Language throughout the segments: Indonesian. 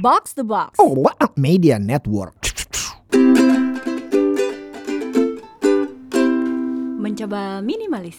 Box the Box. Oh, what a media network. Mencoba minimalis.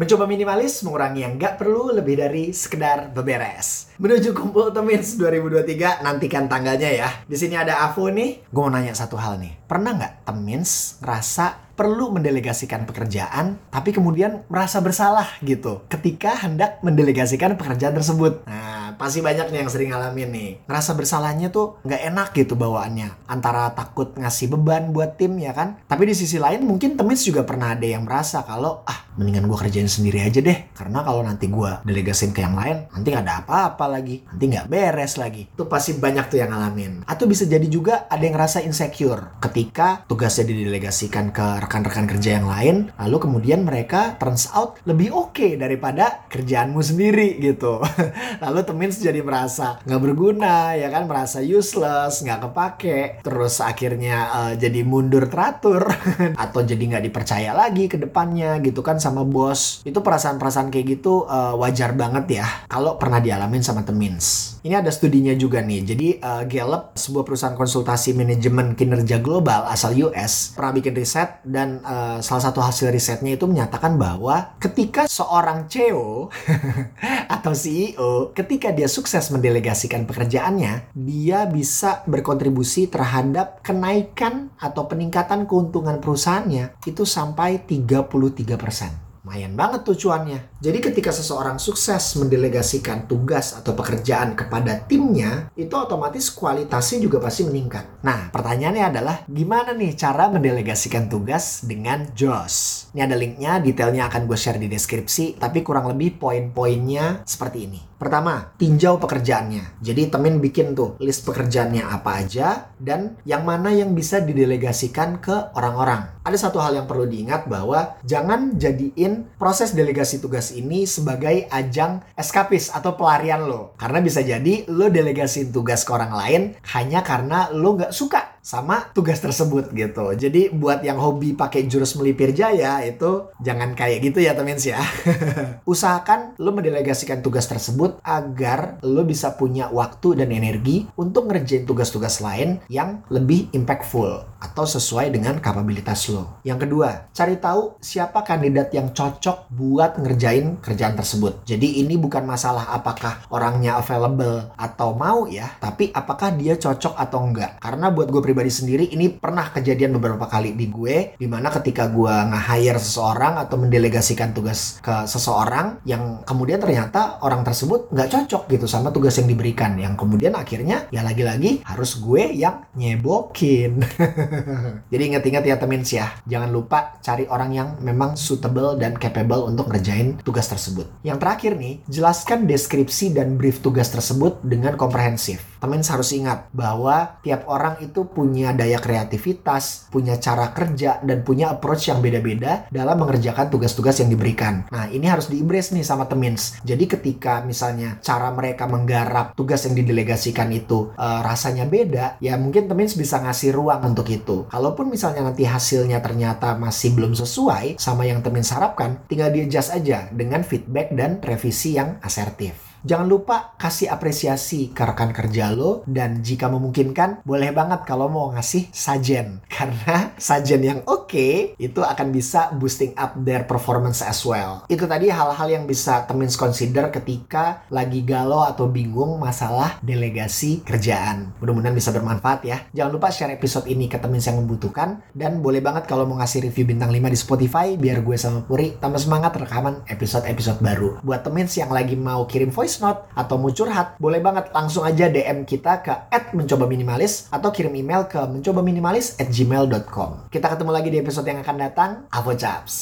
Mencoba minimalis mengurangi yang nggak perlu lebih dari sekedar beberes. Menuju kumpul Temins 2023, nantikan tanggalnya ya. Di sini ada Avo nih. Gue mau nanya satu hal nih. Pernah nggak Temins ngerasa perlu mendelegasikan pekerjaan, tapi kemudian merasa bersalah gitu ketika hendak mendelegasikan pekerjaan tersebut. Nah, pasti banyak nih yang sering ngalamin nih. Ngerasa bersalahnya tuh nggak enak gitu bawaannya. Antara takut ngasih beban buat tim ya kan. Tapi di sisi lain mungkin Temins juga pernah ada yang merasa kalau ah mendingan gue kerjain sendiri aja deh. Karena kalau nanti gue delegasin ke yang lain, nanti nggak ada apa-apa lagi. Nanti nggak beres lagi. Itu pasti banyak tuh yang ngalamin. Atau bisa jadi juga ada yang ngerasa insecure ketika tugasnya didelegasikan ke rekan-rekan kerja yang lain, lalu kemudian mereka turns out lebih oke okay daripada kerjaanmu sendiri gitu. lalu Jadi merasa nggak berguna, ya kan, merasa useless, nggak kepake, terus akhirnya uh, jadi mundur teratur atau jadi nggak dipercaya lagi ke depannya gitu kan sama bos. Itu perasaan-perasaan kayak gitu uh, wajar banget ya kalau pernah dialamin sama Temins. Ini ada studinya juga nih. Jadi uh, Gallup, sebuah perusahaan konsultasi manajemen kinerja global asal US, pernah bikin riset dan uh, salah satu hasil risetnya itu menyatakan bahwa ketika seorang CEO atau CEO ketika dia sukses mendelegasikan pekerjaannya, dia bisa berkontribusi terhadap kenaikan atau peningkatan keuntungan perusahaannya itu sampai 33%. Lumayan banget tuh cuannya. Jadi ketika seseorang sukses mendelegasikan tugas atau pekerjaan kepada timnya, itu otomatis kualitasnya juga pasti meningkat. Nah, pertanyaannya adalah gimana nih cara mendelegasikan tugas dengan Joss? Ini ada linknya, detailnya akan gue share di deskripsi, tapi kurang lebih poin-poinnya seperti ini. Pertama, tinjau pekerjaannya. Jadi temen bikin tuh list pekerjaannya apa aja dan yang mana yang bisa didelegasikan ke orang-orang. Ada satu hal yang perlu diingat bahwa jangan jadiin proses delegasi tugas ini sebagai ajang eskapis atau pelarian lo. Karena bisa jadi lo delegasiin tugas ke orang lain hanya karena lo nggak suka sama tugas tersebut gitu. Jadi buat yang hobi pakai jurus melipir jaya itu jangan kayak gitu ya temen ya. Usahakan lo mendelegasikan tugas tersebut agar lo bisa punya waktu dan energi untuk ngerjain tugas-tugas lain yang lebih impactful atau sesuai dengan kapabilitas lo. Yang kedua, cari tahu siapa kandidat yang cocok buat ngerjain kerjaan tersebut. Jadi ini bukan masalah apakah orangnya available atau mau ya, tapi apakah dia cocok atau enggak. Karena buat gue pribadi sendiri ini pernah kejadian beberapa kali di gue di mana ketika gue nge-hire seseorang atau mendelegasikan tugas ke seseorang yang kemudian ternyata orang tersebut nggak cocok gitu sama tugas yang diberikan yang kemudian akhirnya ya lagi-lagi harus gue yang nyebokin jadi ingat-ingat ya temen ya. Jangan lupa cari orang yang memang suitable dan capable untuk ngerjain tugas tersebut. Yang terakhir nih jelaskan deskripsi dan brief tugas tersebut dengan komprehensif. Temen harus ingat bahwa tiap orang itu punya daya kreativitas punya cara kerja dan punya approach yang beda-beda dalam mengerjakan tugas-tugas yang diberikan. Nah ini harus diimpress nih sama temins. Jadi ketika misalnya cara mereka menggarap tugas yang didelegasikan itu uh, rasanya beda, ya mungkin temen bisa ngasih ruang untuk itu. Kalaupun misalnya nanti hasilnya ternyata masih belum sesuai sama yang temen harapkan, tinggal di adjust aja dengan feedback dan revisi yang asertif. Jangan lupa kasih apresiasi ke rekan kerja lo dan jika memungkinkan boleh banget kalau mau ngasih sajen karena sajen yang oke okay, itu akan bisa boosting up their performance as well. Itu tadi hal-hal yang bisa temen consider ketika lagi galau atau bingung masalah delegasi kerjaan. Mudah-mudahan bisa bermanfaat ya. Jangan lupa share episode ini ke temen yang membutuhkan dan boleh banget kalau mau ngasih review bintang 5 di Spotify biar gue sama Puri tambah semangat rekaman episode-episode baru. Buat temen yang lagi mau kirim voice note atau mau curhat, boleh banget langsung aja DM kita ke mencoba minimalis atau kirim email ke mencoba minimalis. Kita ketemu lagi di episode yang akan datang. Avo Chaps.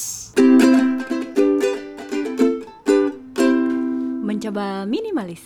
Mencoba minimalis.